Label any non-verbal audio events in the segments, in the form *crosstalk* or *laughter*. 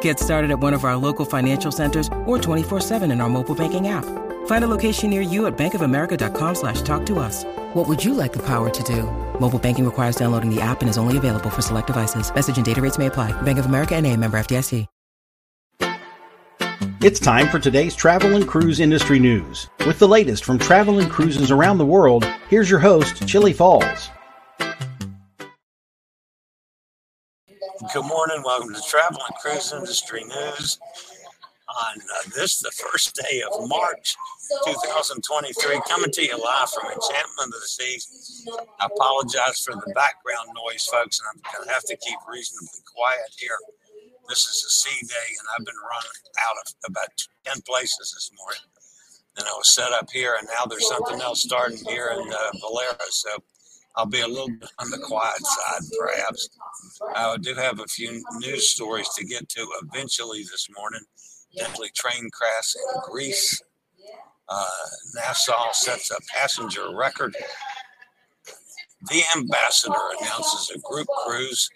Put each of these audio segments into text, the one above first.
Get started at one of our local financial centers or 24-7 in our mobile banking app. Find a location near you at bankofamerica.com slash talk to us. What would you like the power to do? Mobile banking requires downloading the app and is only available for select devices. Message and data rates may apply. Bank of America and a member FDIC. It's time for today's travel and cruise industry news. With the latest from travel and cruises around the world, here's your host, Chillie Falls. Good morning. Welcome to Travel and Cruise Industry News. On uh, this, the first day of March 2023, coming to you live from Enchantment of the Seas. I apologize for the background noise, folks, and I'm going to have to keep reasonably quiet here. This is a sea day, and I've been running out of about 10 places this morning. And I was set up here, and now there's something else starting here in uh, Valera. So I'll be a little bit on the quiet side, perhaps. I do have a few news stories to get to eventually this morning. Definitely train crash in Greece. Uh, Nassau sets a passenger record. The ambassador announces a group cruise.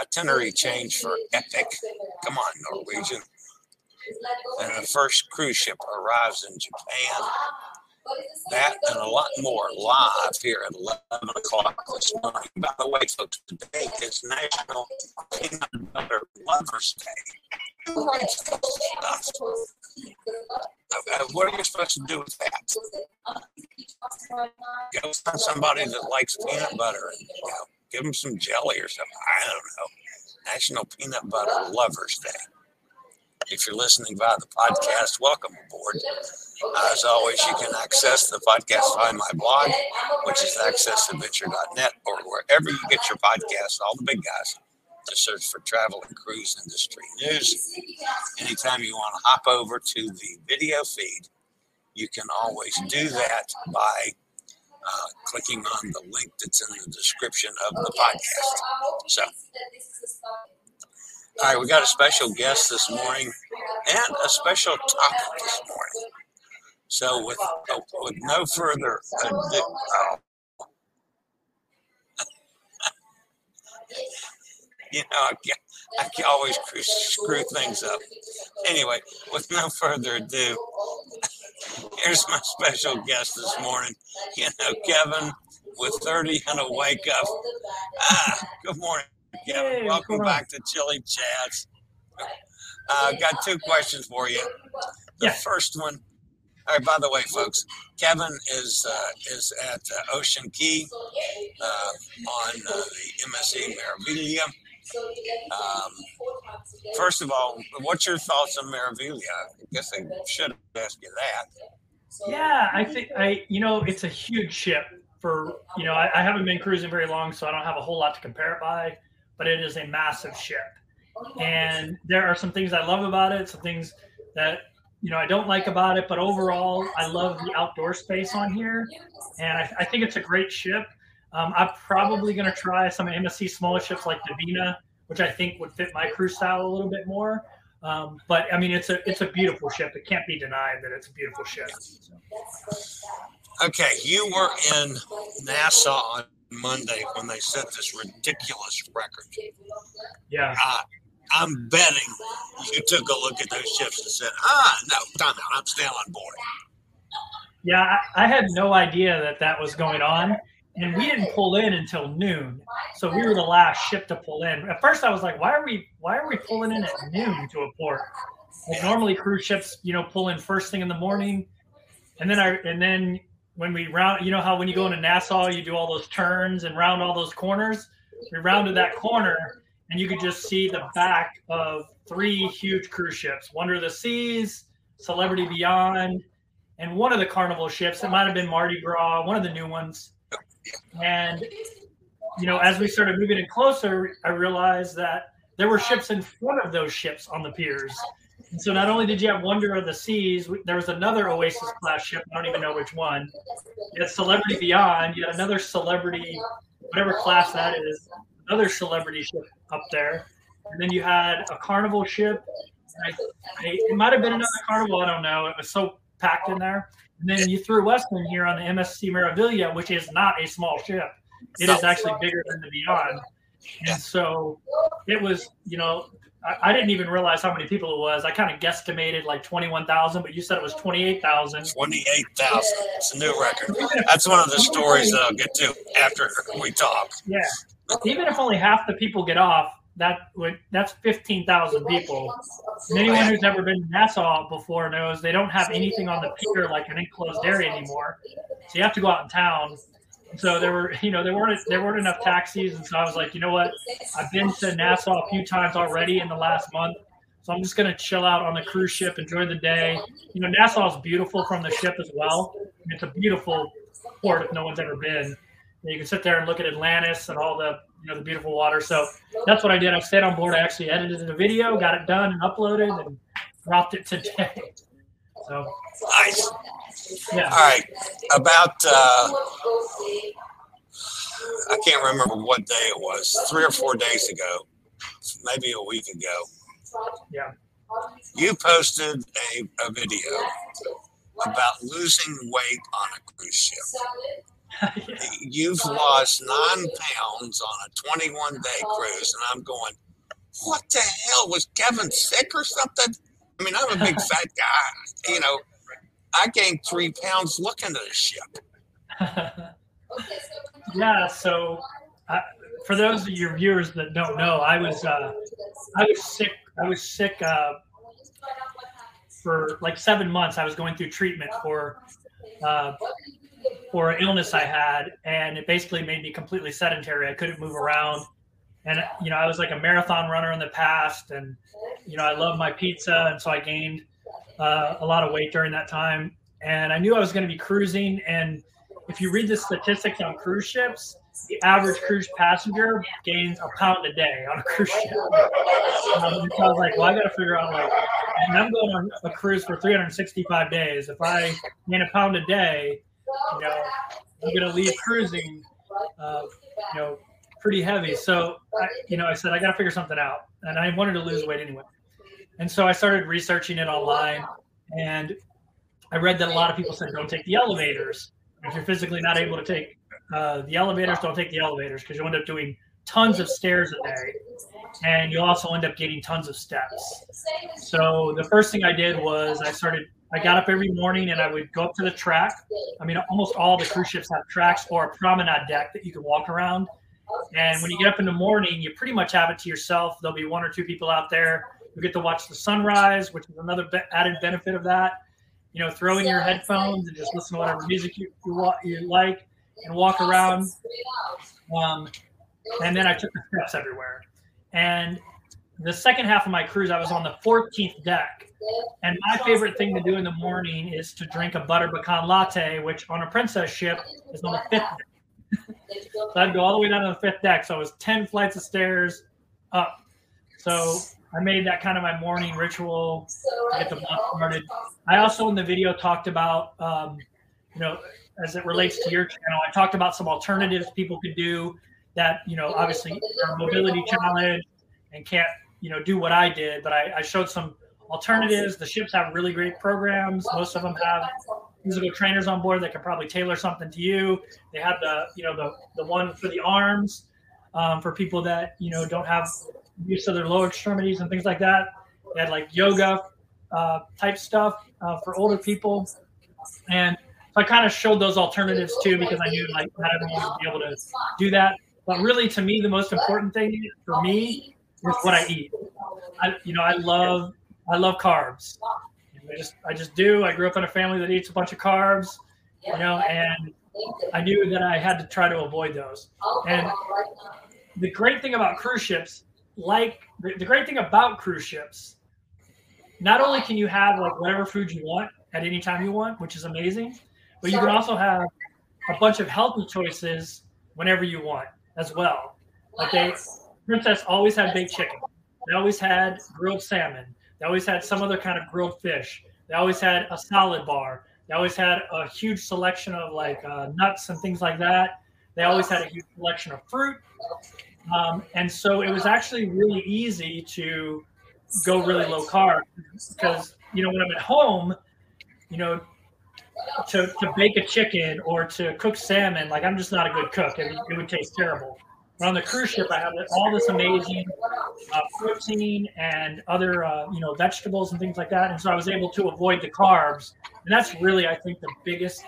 Itinerary change for Epic. Come on, Norwegian. And the first cruise ship arrives in Japan. That and a lot more live here at 11 o'clock this morning. By the way, folks, today is National Peanut Butter Lovers Day. Uh, what are you supposed to do with that? Go find somebody that likes peanut butter and you know, give them some jelly or something. I don't know. National Peanut Butter Lovers Day. If you're listening via the podcast, welcome aboard. As always, you can access the podcast via my blog, which is accessadventure.net, or wherever you get your podcasts, all the big guys. Just search for travel and cruise industry news. Anytime you want to hop over to the video feed, you can always do that by uh, clicking on the link that's in the description of the podcast. So, all right, we got a special guest this morning and a special topic this morning. So, with uh, with no further ado, oh. *laughs* you know, I can, I can always screw things up. Anyway, with no further ado, *laughs* here's my special guest this morning. You know, Kevin with 30 and a wake up. Ah, good morning, Kevin. Hey, Welcome back to Chillie Chats. I uh, got two questions for you. The Yeah. first one. All right. By the way, folks, Kevin is uh, is at uh, Ocean Key uh, on uh, the MSC Meraviglia. Um, first of all, what's your thoughts on Meraviglia? I guess I should have asked you that. Yeah, I think I, you know, it's a huge ship for, you know, I, I haven't been cruising very long, so I don't have a whole lot to compare it by, but it is a massive ship. And there are some things I love about it, some things that, you know, I don't like about it, but overall, I love the outdoor space on here. And I, I think it's a great ship. Um, I'm probably going to try some MSC smaller ships like Divina, which I think would fit my cruise style a little bit more. Um, but I mean, it's a it's a beautiful ship. It can't be denied that it's a beautiful ship. Okay, you were in Nassau on Monday when they set this ridiculous record. Yeah. Uh, I'm betting you took a look at those ships and said, ah, no, time out. I'm still on board. Yeah, I, I had no idea that that was going on. And we didn't pull in until noon. So we were the last ship to pull in. At first I was like, why are we why are we pulling in at noon to a port? Like normally cruise ships, you know, pull in first thing in the morning. And then I and then when we round you know how when you go into Nassau you do all those turns and round all those corners? We rounded that corner and you could just see the back of three huge cruise ships Wonder of the Seas, Celebrity Beyond, and one of the Carnival ships. It might have been Mardi Gras, one of the new ones. And, you know, as we started moving in closer, I realized that there were ships in front of those ships on the piers. And so not only did you have Wonder of the Seas, there was another Oasis class ship. I don't even know which one. You had Celebrity Beyond. You had another Celebrity, whatever class that is, another celebrity ship up there. And then you had a carnival ship. I, I, it might have been another carnival. I don't know. It was so packed in there. And then you threw Western here on the MSC Meraviglia, which is not a small ship. It is actually bigger than the Beyond. And so it was, you know, I, I didn't even realize how many people it was. I kind of guesstimated like 21,000, but you said it was 28,000. 28,000. It's a new record. That's one of the stories that I'll get to after we talk. Yeah even if only half the people get off, that would that's fifteen thousand people. And anyone who's ever been to Nassau before knows they don't have anything on the pier like an enclosed area anymore. So you have to go out in town. So there were, you know, there weren't there weren't enough taxis, and so I was like, you know what? I've been to Nassau a few times already in the last month, so I'm just gonna chill out on the cruise ship, enjoy the day. You know, Nassau is beautiful from the ship as well. It's a beautiful port if no one's ever been you can sit there and look at Atlantis and all the you know the beautiful water. So that's what I did. I stayed on board. I actually edited the video, got it done and uploaded, and dropped it today. So nice. Yeah. All right. About uh, I can't remember what day it was. Three or four days ago, maybe a week ago. Yeah. You posted a, a video about losing weight on a cruise ship. *laughs* You've lost nine pounds on a 21 day cruise. And I'm going, what the hell? Was Kevin sick or something? I mean, I'm a big *laughs* fat guy. You know, I gained three pounds looking at the ship. *laughs* yeah. So, uh, for those of your viewers that don't know, I was uh, I was sick. I was sick uh, for like seven months. I was going through treatment for uh, for an illness I had, and it basically made me completely sedentary. I couldn't move around, and you know I was like a marathon runner in the past, and you know I love my pizza, and so I gained uh, a lot of weight during that time. And I knew I was going to be cruising. And if you read the statistics on cruise ships, the average cruise passenger gains a pound a day on a cruise ship. *laughs* Um, so I was like, well, I got to figure out like, and I'm going on a cruise for 365 days. If I gain a pound a day, you know, I'm going to leave cruising, uh, you know, pretty heavy. So, I, you know, I said, I got to figure something out. And I wanted to lose weight anyway. And so I started researching it online. And I read that a lot of people said, don't take the elevators. If you're physically not able to take uh, the elevators, don't take the elevators because you end up doing tons of stairs a day. And you'll also end up getting tons of steps. So the first thing I did was I started I got up every morning and I would go up to the track. I mean, almost all the cruise ships have tracks or a promenade deck that you can walk around. And when you get up in the morning, you pretty much have it to yourself. There'll be one or two people out there. You get to watch the sunrise, which is another be- added benefit of that. You know, throw in your headphones and just listen to whatever music you, you, you like and walk around. Um, and then I took the steps everywhere. And the second half of my cruise, I was on the 14th deck. And my favorite thing to do in the morning is to drink a butter pecan latte, which on a princess ship is on the fifth deck. *laughs* so I'd go all the way down to the fifth deck. So it was 10 flights of stairs up. So I made that kind of my morning ritual to get the month started. I also in the video talked about, um, you know, as it relates to your channel, I talked about some alternatives people could do that, you know, obviously are mobility challenge and can't you know do what I did, but I, I showed some alternatives. The ships have really great programs. Most of them have physical trainers on board that can probably tailor something to you. They have the you know the the one for the arms um, for people that you know don't have use of their lower extremities and things like that. They had like yoga uh, type stuff uh, for older people, and so I kind of showed those alternatives too because I knew like not everyone would be able to do that. But really, to me, the most important thing for me is what I eat. I, you know, I love I love carbs. I just I just do. I grew up in a family that eats a bunch of carbs, you know, and I knew that I had to try to avoid those. And the great thing about cruise ships, like the, the great thing about cruise ships, not only can you have like whatever food you want at any time you want, which is amazing, but you can also have a bunch of healthy choices whenever you want as well. Like they, Princess always had baked chicken. They always had grilled salmon. They always had some other kind of grilled fish. They always had a salad bar. They always had a huge selection of like uh, nuts and things like that. They always had a huge selection of fruit. Um, and so it was actually really easy to go really low carb because, you know, when I'm at home, you know, to, to bake a chicken or to cook salmon, like I'm just not a good cook. It, it would taste terrible. But on the cruise ship, I have all this amazing uh, protein and other, uh, you know, vegetables and things like that. And so I was able to avoid the carbs. And that's really, I think, the biggest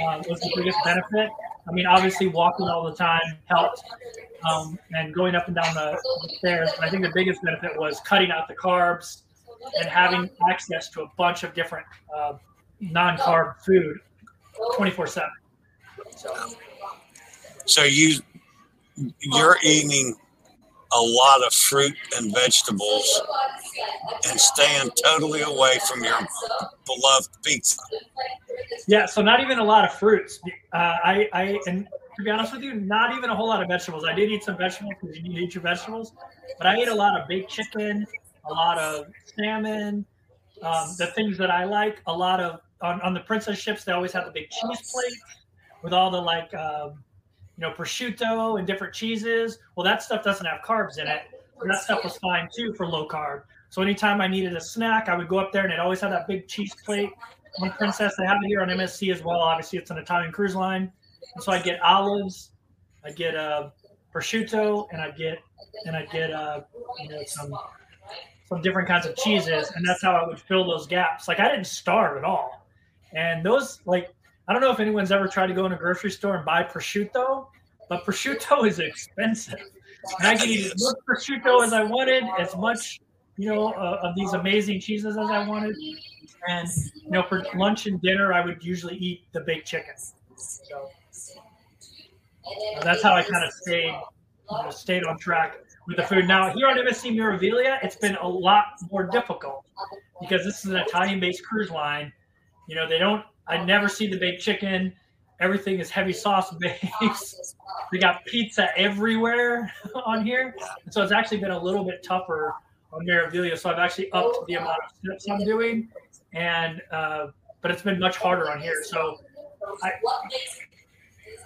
uh, was the biggest benefit. I mean, obviously, walking all the time helped, um, and going up and down the, the stairs. But I think the biggest benefit was cutting out the carbs and having access to a bunch of different uh, non-carb food 24 7 so. so you you're eating a lot of fruit and vegetables and staying totally away from your beloved pizza. Yeah so not even a lot of fruits. Uh, i i and to be honest with you not even a whole lot of vegetables. I did eat some vegetables because you need to eat your vegetables but i ate a lot of baked chicken a lot of salmon um, the things that i like a lot of on, on the princess ships, they always have the big cheese plate with all the like, um, you know, prosciutto and different cheeses. Well, that stuff doesn't have carbs in it. that stuff was fine too for low carb. So anytime I needed a snack, I would go up there and it always had that big cheese plate. On Princess, they have it here on MSC as well. Obviously, it's an Italian cruise line. And so I get olives, I get uh, prosciutto, and I get and I get uh, you know some some different kinds of cheeses, and that's how I would fill those gaps. Like I didn't starve at all. And those, like, I don't know if anyone's ever tried to go in a grocery store and buy prosciutto, but prosciutto is expensive. And I could eat as much prosciutto as I wanted, as much, you know, uh, of these amazing cheeses as I wanted. And, you know, for lunch and dinner, I would usually eat the baked chicken. So that's how I kind of stayed, you know, stayed on track with the food. Now, here on MSC Meraviglia, it's been a lot more difficult because this is an Italian based cruise line you know, they don't. I never see the baked chicken. Everything is heavy sauce based. we got pizza everywhere *laughs* on here, so it's actually been a little bit tougher on Meraviglia. So I've actually upped the amount of steps I'm doing, and uh, but it's been much harder on here. So I,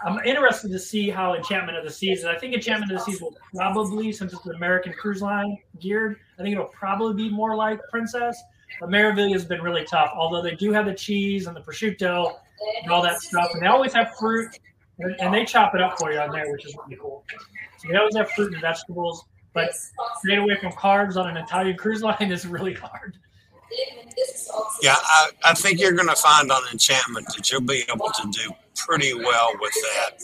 I'm interested to see how Enchantment of the Seas. I think Enchantment of the Seas will probably, since it's an American cruise line geared, I think it'll probably be more like Princess. But Meraviglia has been really tough, although they do have the cheese and the prosciutto and all that stuff. And they always have fruit, and, and they chop it up for you on there, which is really cool. So they always have fruit and vegetables, but staying away from carbs on an Italian cruise line *laughs* is really hard. Yeah, I, I think you're going to find on Enchantment that you'll be able to do pretty well with that.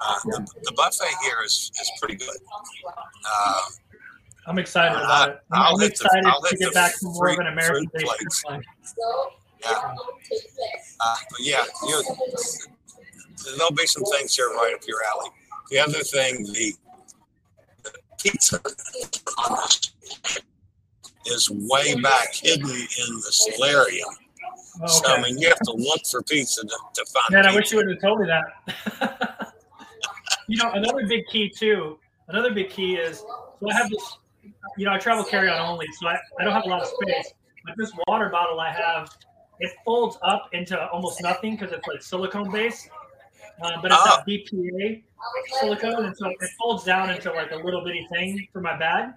Uh, the, the buffet here is, is pretty good. Uh, I'm excited uh, about it. I'm, I'm excited the, to get back to more of an American based Yeah. Uh, but yeah, you, there'll be some things here right up your alley. The other thing, the, the pizza is way back hidden in the solarium. okay. So I mean, you have to look for pizza to, to find. Man, pizza. I wish you would have told me that. *laughs* you know, another big key too. Another big key is so I have this you know, I travel carry on only, so I, I don't have a lot of space. But this water bottle I have, it folds up into almost nothing because it's like silicone based. Uh, but it's oh. a BPA silicone, and so it folds down into like a little bitty thing for my bag.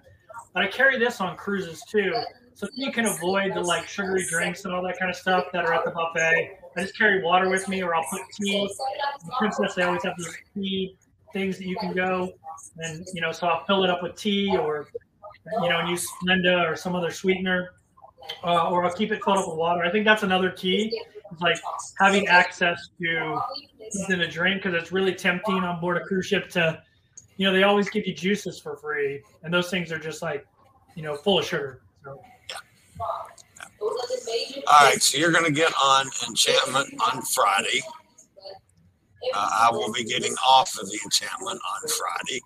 But I carry this on cruises too, so you can avoid the like sugary drinks and all that kind of stuff that are at the buffet. I just carry water with me, or I'll put tea. The princess, they always have these tea things that you can go and you know, so I'll fill it up with tea or you know, and use Splenda or some other sweetener, uh, or I'll keep it filled up with water. I think that's another key. It's like having access to something to drink because it's really tempting on board a cruise ship to, you know, they always give you juices for free, and those things are just like, you know, full of sugar. So. All right, so you're going to get on enchantment on Friday. Uh, I will be getting off of the enchantment on Friday.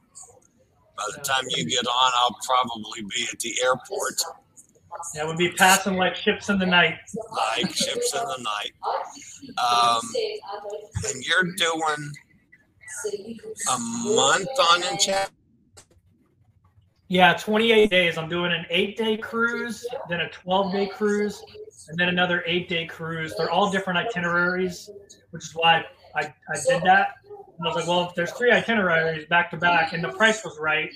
By the time you get on, I'll probably be at the airport. Yeah, we'll be passing like ships in the night. Like ships in the night. Um, and you're doing a month on enchantment. Yeah, 28 days. I'm doing an eight day cruise, then a 12 day cruise, and then another eight day cruise. They're all different itineraries, which is why I, I did that. And I was like, well, if there's three itineraries back to back and the price was right,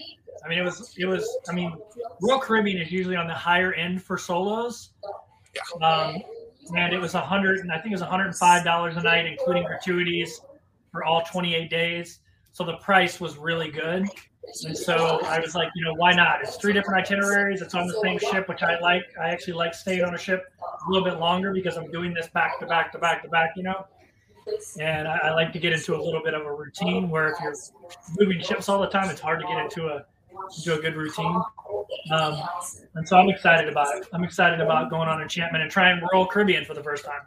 I mean, it was, it was, I mean, Royal Caribbean is usually on the higher end for solos. Um, and it was a hundred, and I think it was $105 a night, including gratuities for all 28 days. So the price was really good. And so I was like, you know, why not? It's three different itineraries. It's on the same ship, which I like. I actually like staying on a ship a little bit longer because I'm doing this back to back to back to back, you know. And I, I like to get into a little bit of a routine where if you're moving ships all the time, it's hard to get into a into a good routine. Um, and so I'm excited about it. I'm excited about going on enchantment and trying Royal Caribbean for the first time.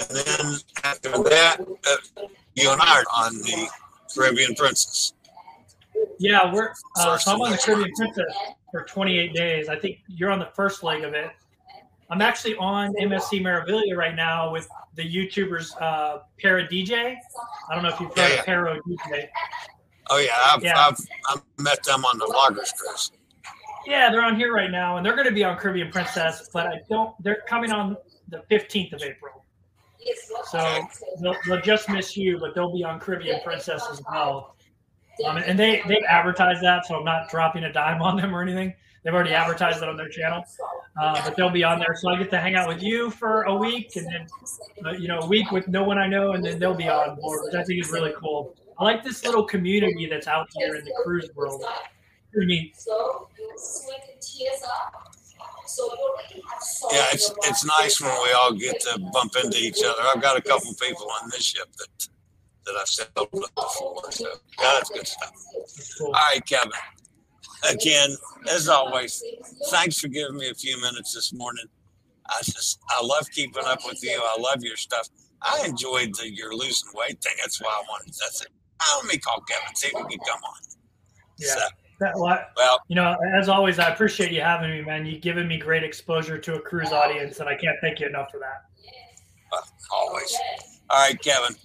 And then after that, uh, you and I are on the Caribbean Princess. Yeah, we're uh, so I'm on the Caribbean Princess for 28 days. I think you're on the first leg of it. I'm actually on MSC Meraviglia right now with the YouTubers uh, Para DJ. I don't know if you've heard Yeah, of yeah. Para DJ. Oh yeah, I've, Yeah. I've, I've met them on the Bloggers cruise. Yeah, they're on here right now, and they're going to be on Caribbean Princess, but I don't. They're coming on the 15th of April, so they'll, they'll just miss you, but they'll be on Caribbean Princess as well. Um, and they they advertise that, so I'm not dropping a dime on them or anything. They've already advertised it on their channel, uh, but they'll be on there. So I get to hang out with you for a week, and then uh, you know a week with no one I know, and then they'll be on board, which I think is really cool. I like this little community that's out here in the cruise world. Pretty neat. Yeah, it's it's nice when we all get to bump into each other. I've got a couple people on this ship that that I've sailed with before, so yeah, that's good stuff. All right, Kevin. Again, as always, thanks for giving me a few minutes this morning. I just I love keeping up with you. I love your stuff. I enjoyed the your losing weight thing. That's why I wanted. That's it. Oh, let me call Kevin see if he can come on. Yeah. So, That, well, well, you know, as always, I appreciate you having me, man. You've given me great exposure to a cruise audience, and I can't thank you enough for that. always. All right, Kevin.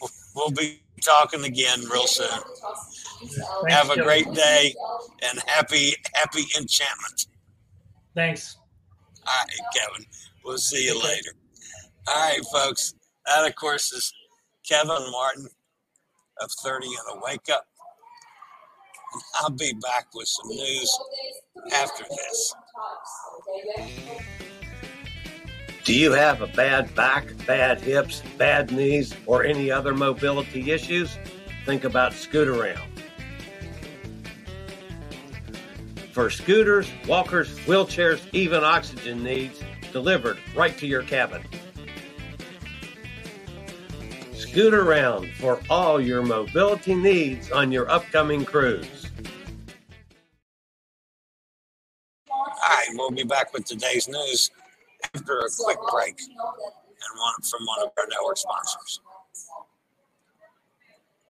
We'll, we'll be talking again real soon. Thanks, Have a Joe. great day and happy happy enchantment. Thanks. All right, Kevin. We'll see you later. All right, folks. That, of course, is Kevin Martin of 30 and a Wake Up. And I'll be back with some news after this. Do you have a bad back, bad hips, bad knees, or any other mobility issues? Think about Scootaround. For scooters, walkers, wheelchairs, even oxygen needs, delivered right to your cabin. Scootaround for all your mobility needs on your upcoming cruise. All right, we'll be back with today's news after a quick break and one from one of our network sponsors.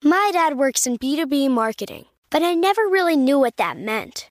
My dad works in B2B marketing, but I never really knew what that meant.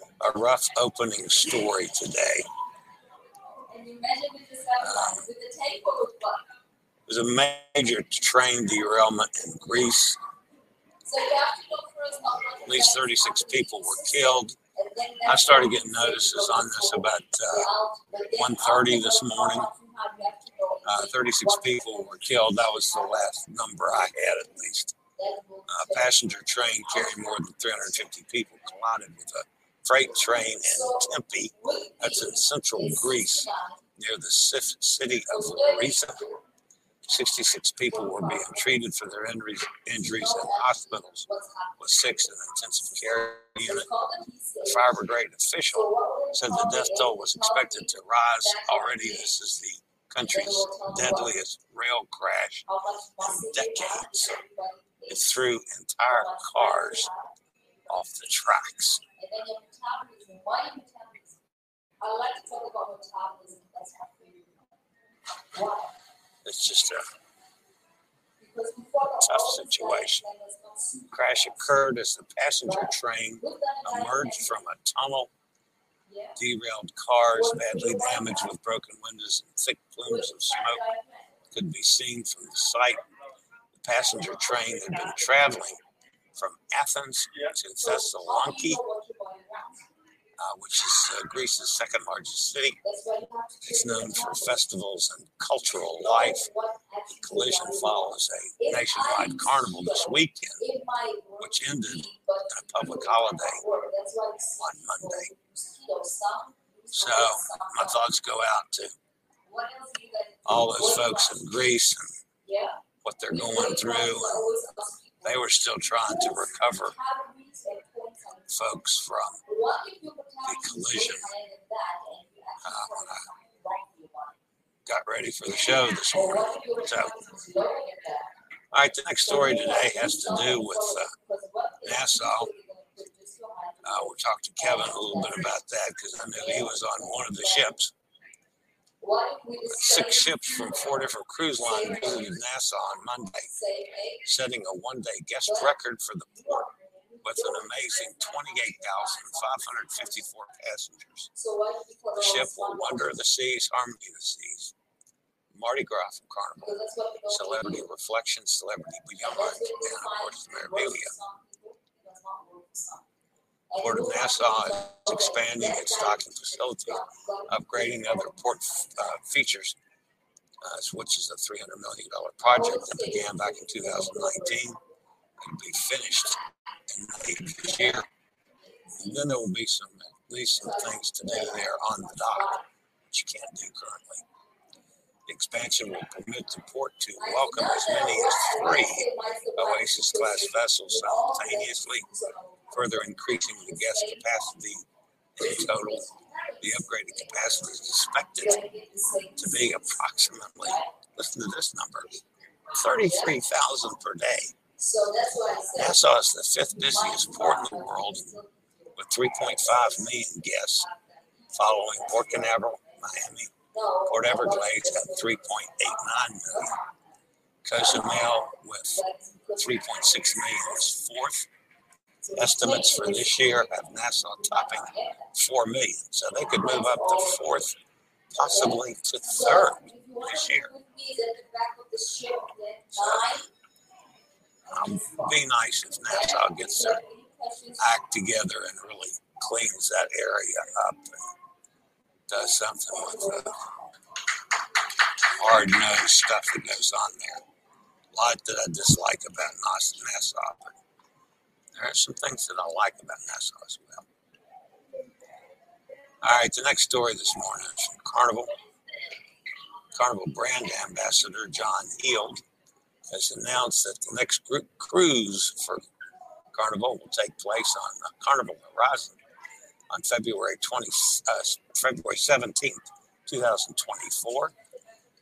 a rough opening story today. Um, was a major train derailment in Greece. At least 36 people were killed. I started getting notices on this about uh, 1.30 this morning. Uh, 36 people were killed. That was the last number I had, at least. A passenger train carrying more than 350 people collided with a freight train in Tempi. That's in central Greece near the city of Larissa. 66 people were being treated for their injuries, injuries in hospitals, with six in intensive care unit. The fire brigade official said the death toll was expected to rise. Already, this is the country's deadliest rail crash in decades. It threw entire cars off the tracks. I like to talk about metabolism it's just a tough situation. Crash occurred as the passenger train emerged from a tunnel. Derailed cars, badly damaged with broken windows and thick plumes of smoke, could be seen from the site. The passenger train had been traveling from Athens to Thessaloniki uh, which is uh, Greece's second largest city. It's known for festivals and cultural life. The collision follows a nationwide carnival this weekend, which ended in a public holiday on Monday. So my thoughts go out to all those folks in Greece and what they're going through. And they were still trying to recover folks from the collision uh, when I got ready for the show this morning. So, all right, the next story today has to do with uh, Nassau. Uh, we'll talk to Kevin a little bit about that because I knew he was on one of the ships. Six ships from four different cruise lines visited Nassau on Monday, setting a one day guest record for the port with an amazing 28,554 passengers. The ship will Wonder the seas, harmony the seas. Mardi Gras from Carnival, Celebrity Reflections, Celebrity Beyond, and of course. Port of Nassau is expanding its docking facility, upgrading other port uh, features, uh, which is a $300 million project that began back in 2019 and be finished this year. And then there will be some at least some things to do there on the dock, which you can't do currently. The expansion will permit the port to welcome as many as three Oasis class vessels simultaneously, further increasing the guest capacity in total. The upgraded capacity is expected to be approximately, listen to this number, 33,000 per day Nassau is the fifth busiest port in the world with 3.5 million guests, following Port Canaveral, Miami. Port Everglades at 3.89 million. Cozumel with 3.6 million is fourth. Estimates for this year have Nassau topping 4 million. So they could move up to fourth, possibly to third this year. Um, be nice if Nassau gets their act together and really cleans that area up and does something with the hard nosed stuff that goes on there. A lot that I dislike about Nassau, but there are some things that I like about Nassau as well. All right, the next story this morning is from Carnival. Carnival brand ambassador John Heald has announced that the next group cruise for Carnival will take place on Carnival Horizon on February 20, uh, February 17th, 2024.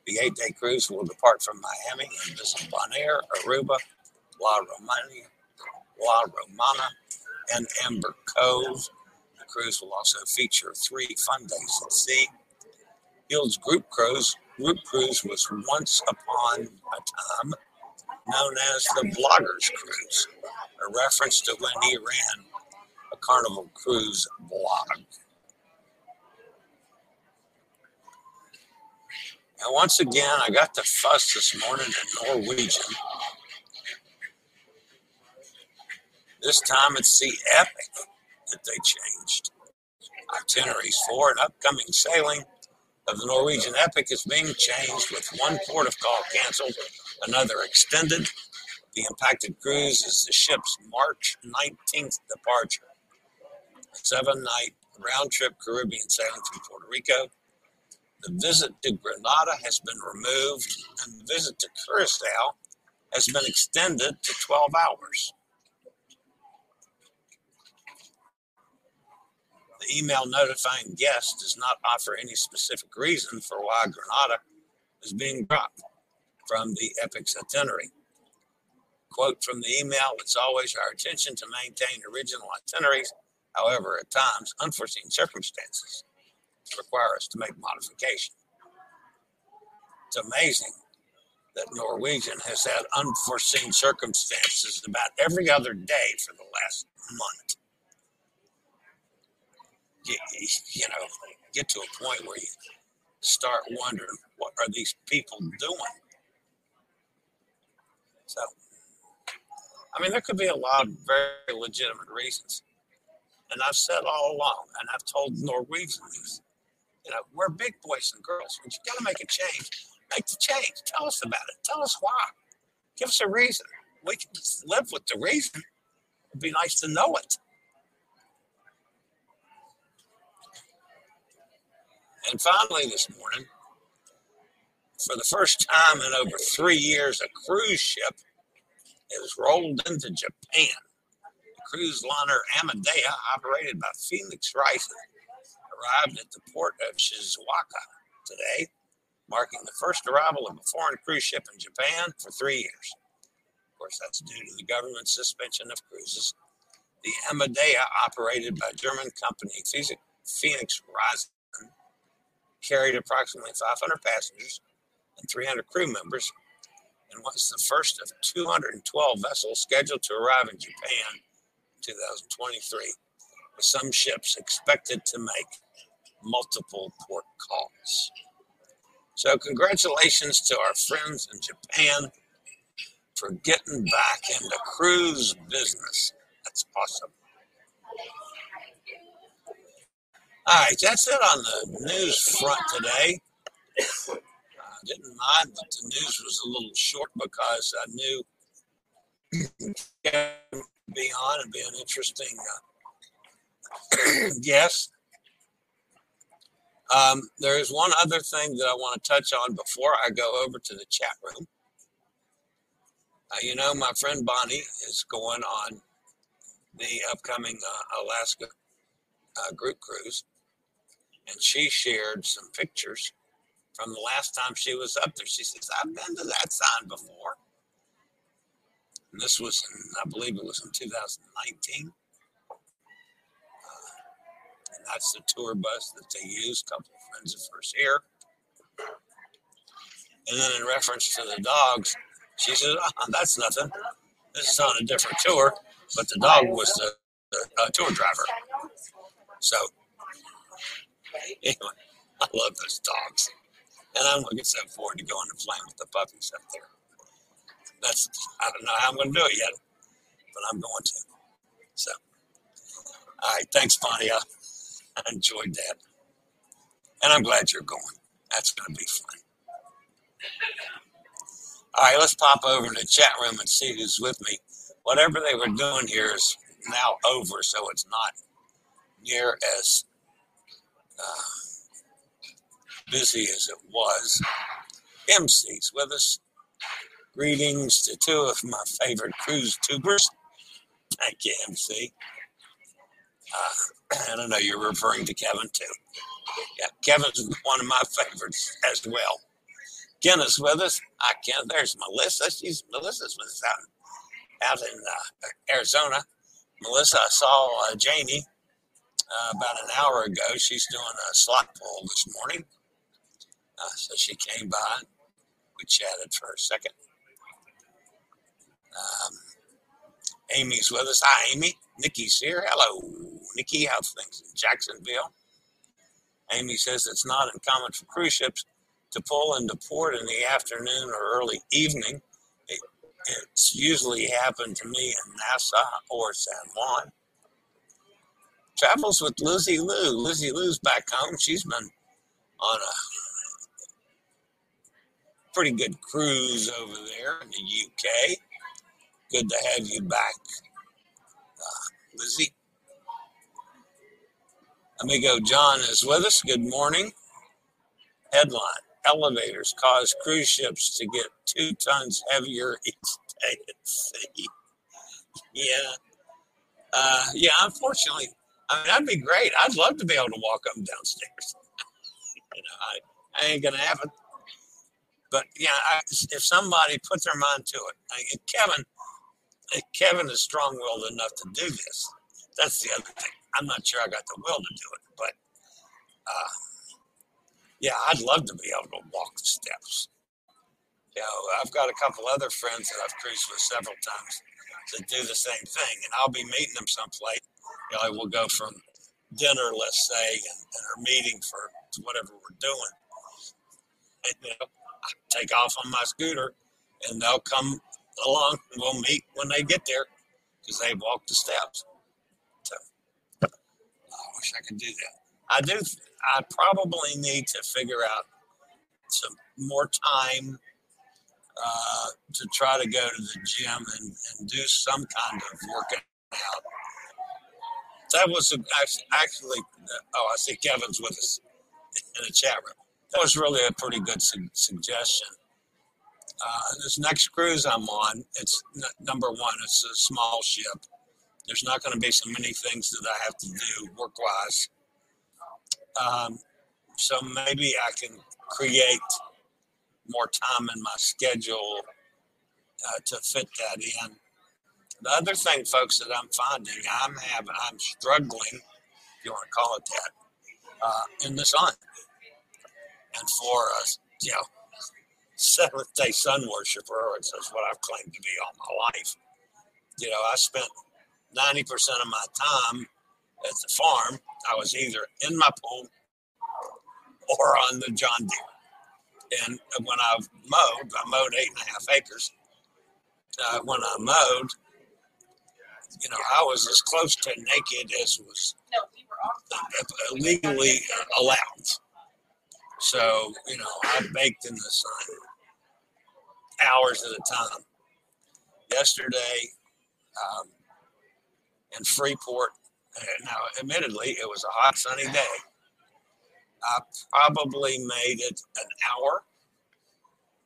The eight day cruise will depart from Miami and visit Bonaire, Aruba, La Romana, La Romana, and Amber Cove. The cruise will also feature three fun days at sea. Heald's group cruise, group cruise was once upon a time known as the Bloggers Cruise, a reference to when he ran a Carnival Cruise blog. And once again, I got the fuss this morning in Norwegian. This time it's the Epic that they changed. Itineraries for and upcoming sailing of the Norwegian Epic is being changed with one port of call canceled, another extended. The impacted cruise is the ship's March 19th departure. Seven night round trip Caribbean sailing from Puerto Rico the visit to Grenada has been removed, and the visit to Curacao has been extended to 12 hours. Email notifying guests does not offer any specific reason for why Grenada is being dropped from the Epic's itinerary. Quote from the email It's always our intention to maintain original itineraries. However, at times, unforeseen circumstances require us to make modification. It's amazing that Norwegian has had unforeseen circumstances about every other day for the last month. You, you know, get to a point where you start wondering what are these people mm. doing? So, I mean, there could be a lot of very legitimate reasons. And I've said all along, and I've told mm. Norwegians you know, we're big boys and girls. But you got to make a change. Make the change. Tell us about it. Tell us why. Give us a reason. We can live with the reason. It'd be nice to know it. And finally, this morning, for the first time in over three years, a cruise ship has rolled into Japan. The cruise liner Amadea, operated by Phoenix Reisen, arrived at the port of Shizuoka today, marking the first arrival of a foreign cruise ship in Japan for three years. Of course, that's due to the government's suspension of cruises. The Amadea, operated by German company Phoenix Reisen, carried approximately 500 passengers and 300 crew members and was the first of 212 vessels scheduled to arrive in Japan in 2023, with some ships expected to make multiple port calls. So, congratulations to our friends in Japan for getting back into cruise business. That's awesome. All right, that's it on the news front today. I didn't mind that the news was a little short because I knew it would be on and be an interesting uh, *clears throat* guest. Um, there is one other thing that I want to touch on before I go over to the chat room. Uh, you know, my friend Bonnie is going on the upcoming uh, Alaska uh, group cruise, and she shared some pictures from the last time she was up there. She says, I've been to that sign before. And this was, in, I believe it was in 2019 and that's the tour bus that they use. A couple of friends of hers here. And then in reference to the dogs, she said, oh, that's nothing. This is on a different tour, but the dog was the, the uh, tour driver. So, *laughs* anyway, I love those dogs. And I'm looking so forward to going to flame with the puppies up there. That's, I don't know how I'm going to do it yet, but I'm going to. So, all right. Thanks, Bonnie. I enjoyed that. And I'm glad you're going. That's going to be fun. All right, let's pop over to the chat room and see who's with me. Whatever they were doing here is now over, so it's not near as uh, busy as it was. MC's with us. Greetings to two of my favorite cruise tubers. Thank you, MC. Uh, *clears throat* I know you're referring to Kevin too. Yeah, Kevin's one of my favorites as well. Ken is with us. I Ken. There's Melissa. She's Melissa's with us out, out in uh, Arizona. Melissa, I saw uh, uh, about an hour ago. She's doing a slot pull this morning. Uh, so she came by. We chatted for a second. Um, Amy's with us. Hi, Amy. Nikki's here. Hello, Nikki. How's things in Jacksonville? Amy says it's not uncommon for cruise ships to pull into port in the afternoon or early evening. It, it's usually happened to me in Nassau or San Juan. Travels with Lizzie Lou. Lizzie Lou's back home. She's been on a pretty good cruise over there in the UK. Good to have you back, uh, Lizzie. Amigo John is with us. Good morning. Headline Elevators cause cruise ships to get two tons heavier *laughs* each day at sea. Yeah. Uh, yeah, unfortunately, I mean, that'd be great. I'd love to be able to walk up and downstairs. *laughs* you know, I, I ain't going to happen. But yeah, I, if somebody puts their mind to it, I, Kevin, Kevin is strong-willed enough to do this. That's the other thing. I'm not sure I got the will to do it, but uh, yeah, I'd love to be able to walk the steps. You know, I've got a couple other friends that I've cruised with several times that do the same thing, and I'll be meeting them someplace. You know, we'll go from dinner, let's say, and, and our meeting for whatever we're doing. And, you know, I take off on my scooter, and they'll come along, and we'll meet when they get there because they walk the steps. So, I wish I could do that. I do. I probably need to figure out some more time uh, to try to go to the gym and, and do some kind of workout. That was actually, oh, I see Kevin's with us in the chat room. That was really a pretty good su- suggestion. Uh, this next cruise I'm on, it's n- number one, it's a small ship. There's not going to be so many things that I have to do work wise. Um, so maybe I can create more time in my schedule uh, to fit that in. The other thing, folks, that I'm finding, I'm having, I'm struggling, if you want to call it that, uh, in the sun. And for a, you know, Seventh Day Sun worshiper, which is what I've claimed to be all my life. You know, I spent 90% of my time at the farm. I was either in my pool or on the John Deere. And when I mowed, I mowed eight and a half acres. Uh, when I mowed, you know, I was as close to naked as was legally allowed. So, you know, I baked in the sun hours at a time. Yesterday um, in Freeport, uh, now admittedly, it was a hot, sunny day. I probably made it an hour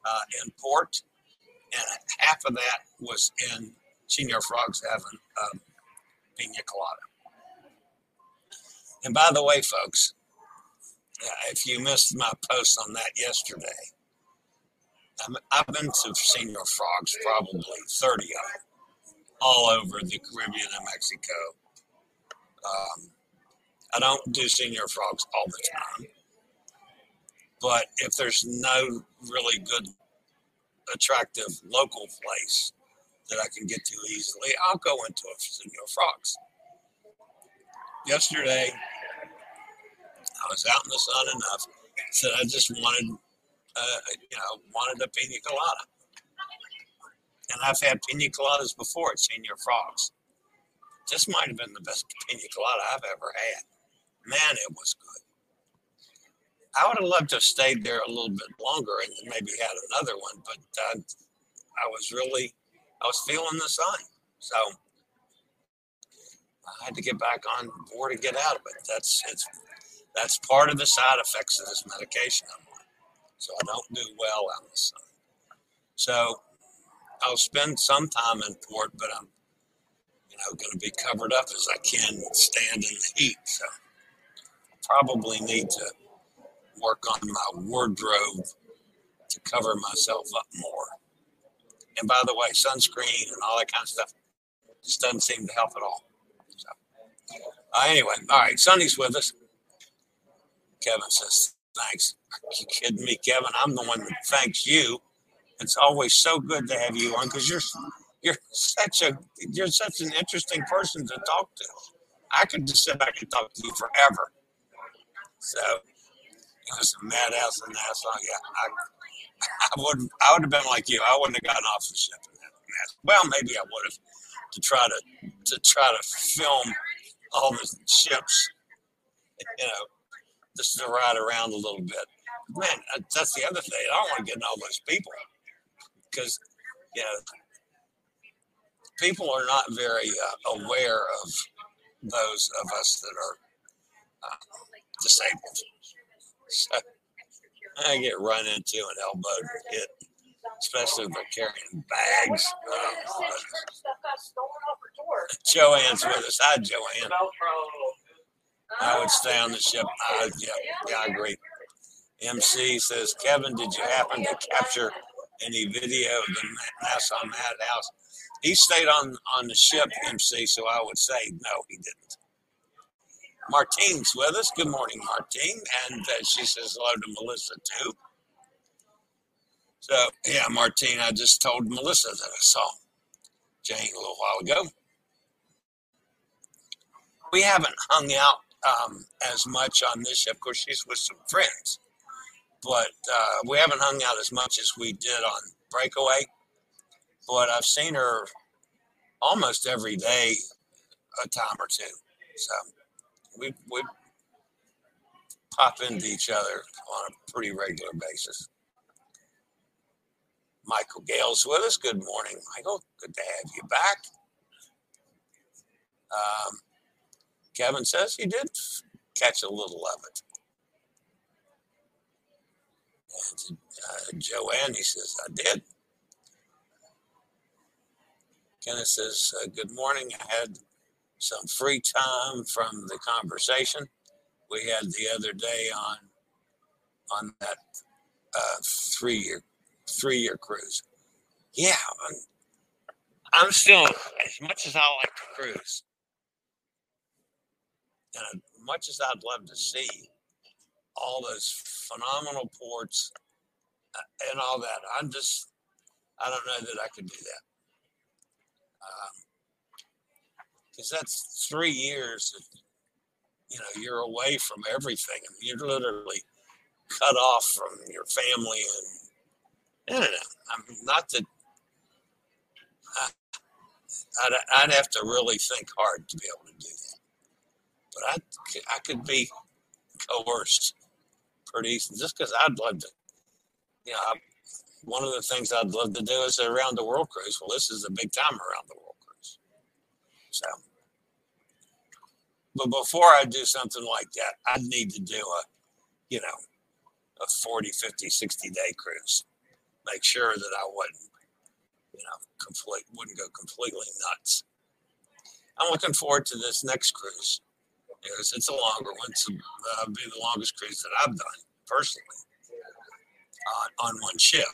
uh, in port, and half of that was in Señor Frog's having um, pina colada. And by the way, folks, uh, if you missed my post on that yesterday, I've been to Señor Frogs probably 30 of them, all over the Caribbean and Mexico. Um, I don't do Señor Frogs all the time, but if there's no really good, attractive local place that I can get to easily, I'll go into a Señor Frogs. Yesterday, I was out in the sun enough that I just wanted, uh, you know, wanted a pina colada. And I've had pina coladas before at Señor Frogs. This might have been the best pina colada I've ever had. Man, it was good. I would have loved to have stayed there a little bit longer and maybe had another one, but uh, I was really, I was feeling the sun. So I had to get back on board and get out of it. That's it's that's part of the side effects of this medication I'm on. So I don't do well in the sun. So I'll spend some time in port, but I'm you know going to be covered up as I can stand in the heat. So probably need to work on my wardrobe to cover myself up more. And by the way, sunscreen and all that kind of stuff just doesn't seem to help at all. So, uh, anyway, all right, Sonny's with us. Kevin says, Thanks. Are you kidding me, Kevin? I'm the one that thanks you. It's always so good to have you on because you're you're such a you're such an interesting person to talk to. I could just sit back and talk to you forever. So it was a madhouse in Nassau. Yeah, I, I would I would have been like you. I wouldn't have gotten off the ship. Well, maybe I would have to try to to try to film all the ships. You know, just to ride around a little bit. Man, that's the other thing. I don't want to get in all those people because, you know, people are not very uh, aware of those of us that are uh, disabled. So I get run into and elbowed hit, especially if they're carrying bags. Uh, Joanne's with us. Hi, Joanne. I would stay on the ship. Uh, yeah, yeah, I agree. MC says, Kevin, did you happen to capture any video of the Nassau Madhouse? He stayed on, on the ship, MC, so I would say, no, he didn't. Martine's with us. Good morning, Martine. And uh, she says hello to Melissa, too. So, yeah, Martine, I just told Melissa that I saw Jane a little while ago. We haven't hung out um, as much on this. Of course, she's with some friends, but uh, we haven't hung out as much as we did on Breakaway. But I've seen her almost every day, a time or two. So we we pop into each other on a pretty regular basis. Michael Gale's with us. Good morning, Michael. Good to have you back. Um, Kevin says he did catch a little of it. And uh, Joanne, he says, I did. Kenneth says, uh, Good morning. I had some free time from the conversation we had the other day on on that uh, three year three year cruise. Yeah, I'm, I'm still as much as I like to cruise and as much as I'd love to see all those phenomenal ports uh, and all that, I'm just, I don't know that I could do that. Because that's three years that, you know, you're away from everything. you're literally cut off from your family. And I don't know. I'm not that. I'd, I'd have to really think hard to be able to do that but I, I could be coerced pretty easy just because I'd love to. You know, I, one of the things I'd love to do is around the world cruise. Well, this is a big time around the world. So, but before I do something like that, I'd need to do a, you know, a 40, 50, 60 day cruise. Make sure that I wouldn't, you know, complete, wouldn't go completely nuts. I'm looking forward to this next cruise years. It's a longer one. It's uh, be the longest cruise that I've done personally uh, on one ship.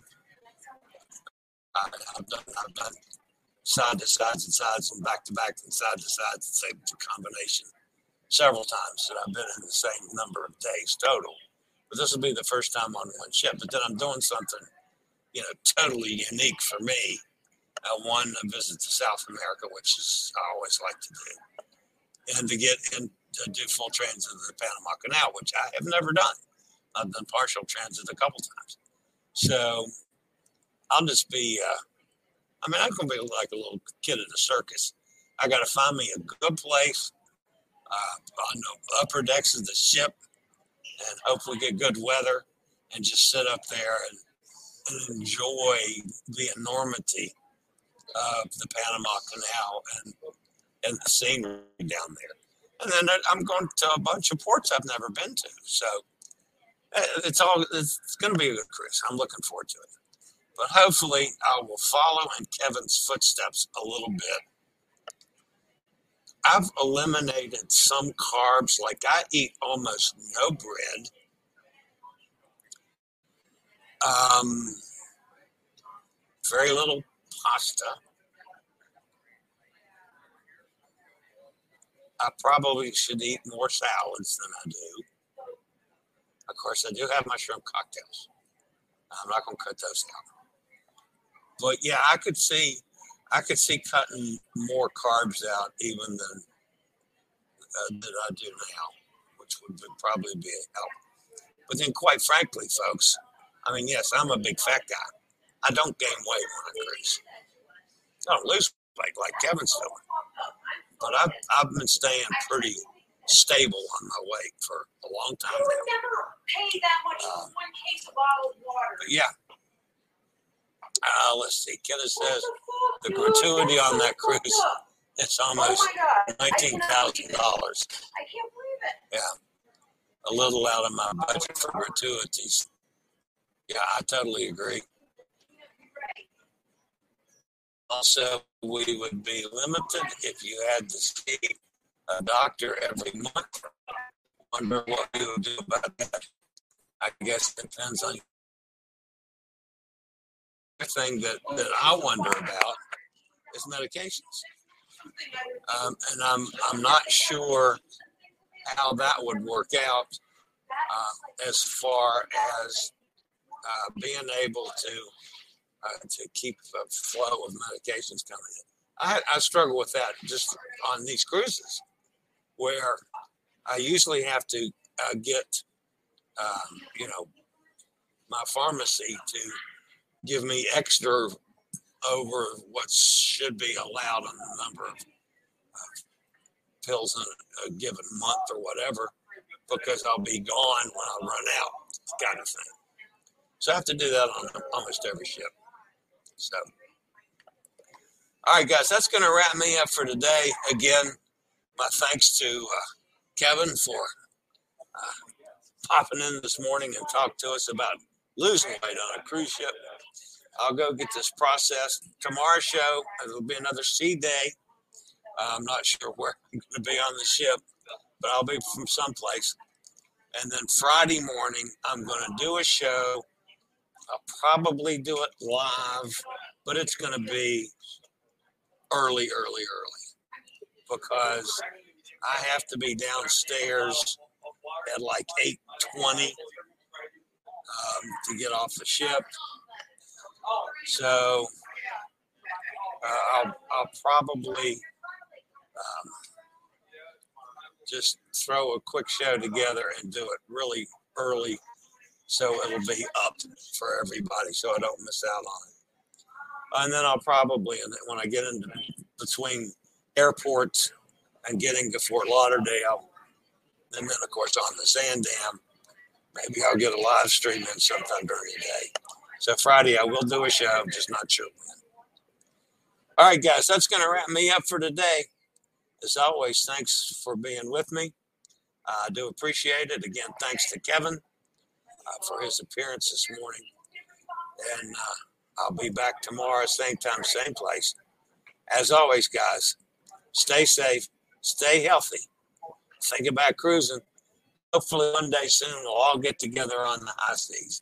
I, have done I've done side to sides and sides and back to back and side to sides, the same combination several times that I've been in the same number of days total. But this will be the first time on one ship. But then I'm doing something, you know, totally unique for me. Uh, one, a visit to South America, which is I always like to do, and to get in to do full transit of the Panama Canal, which I have never done. I've done partial transit a couple times. So I'll just be, uh, I mean, I'm going to be like a little kid at a circus. I got to find me a good place uh, on the upper decks of the ship and hopefully get good weather and just sit up there and, and enjoy the enormity of the Panama Canal and, and the scenery down there and then I'm going to a bunch of ports I've never been to. So eh, it's all it's going to be a good cruise. I'm looking forward to it. But hopefully, I will follow in Kevin's footsteps a little bit. I've eliminated some carbs, like I eat almost no bread. Um, very little pasta. I probably should eat more salads than I do. Of course, I do have mushroom cocktails. I'm not going to cut those out. But yeah, I could see, I could see cutting more carbs out even than uh, than I do now, which would probably be a help. But then, quite frankly, folks, I mean, yes, I'm a big fat guy. I don't gain weight when I cruise. I don't lose weight like Kevin's doing. But I've, I've been staying pretty stable on my weight for a long time now. Pay that much for one case of bottled water. But yeah. Uh, let's see. Kenneth says the gratuity on that cruise it's almost nineteen thousand dollars. I can't believe it. Yeah, a little out of my budget for gratuities. Yeah, I totally agree. Also, we would be limited if you had to see a doctor every month. Wonder what you would do about that. I guess it depends on thing that, that I wonder about is medications. Um, and I'm I'm not sure how that would work out uh, as far as uh, being able to uh, to keep a flow of medications coming in. I, I struggle with that just on these cruises, where I usually have to uh, get um, you know my pharmacy to give me extra over what should be allowed on the number of uh, pills in a given month or whatever, because I'll be gone when I run out, kind of thing. So I have to do that on almost every ship. So, all right, guys, that's going to wrap me up for today. Again, my thanks to uh, Kevin for uh, popping in this morning and talk to us about losing weight on a cruise ship. I'll go get this processed. Tomorrow's show, it'll be another sea day. I'm not sure where I'm going to be on the ship, but I'll be from someplace. And then Friday morning, I'm going to do a show. I'll probably do it live, but it's going to be early, early, early because I have to be downstairs at like 8:20 um, to get off the ship. So uh, I'll, I'll probably um, just throw a quick show together and do it really early so it'll be up for everybody so I don't miss out on it. And then I'll probably, when I get into between airports and getting to Fort Lauderdale, and then of course on the Zaandam, maybe I'll get a live stream in sometime during the day. So Friday I will do a show, I'm just not sure when. All right, guys, that's going to wrap me up for today. As always, thanks for being with me. I do appreciate it. Again, thanks to Kevin uh, for his appearance this morning. And uh, I'll be back tomorrow, same time, same place. As always, guys, stay safe, stay healthy, think about cruising. Hopefully, one day soon we'll all get together on the high seas.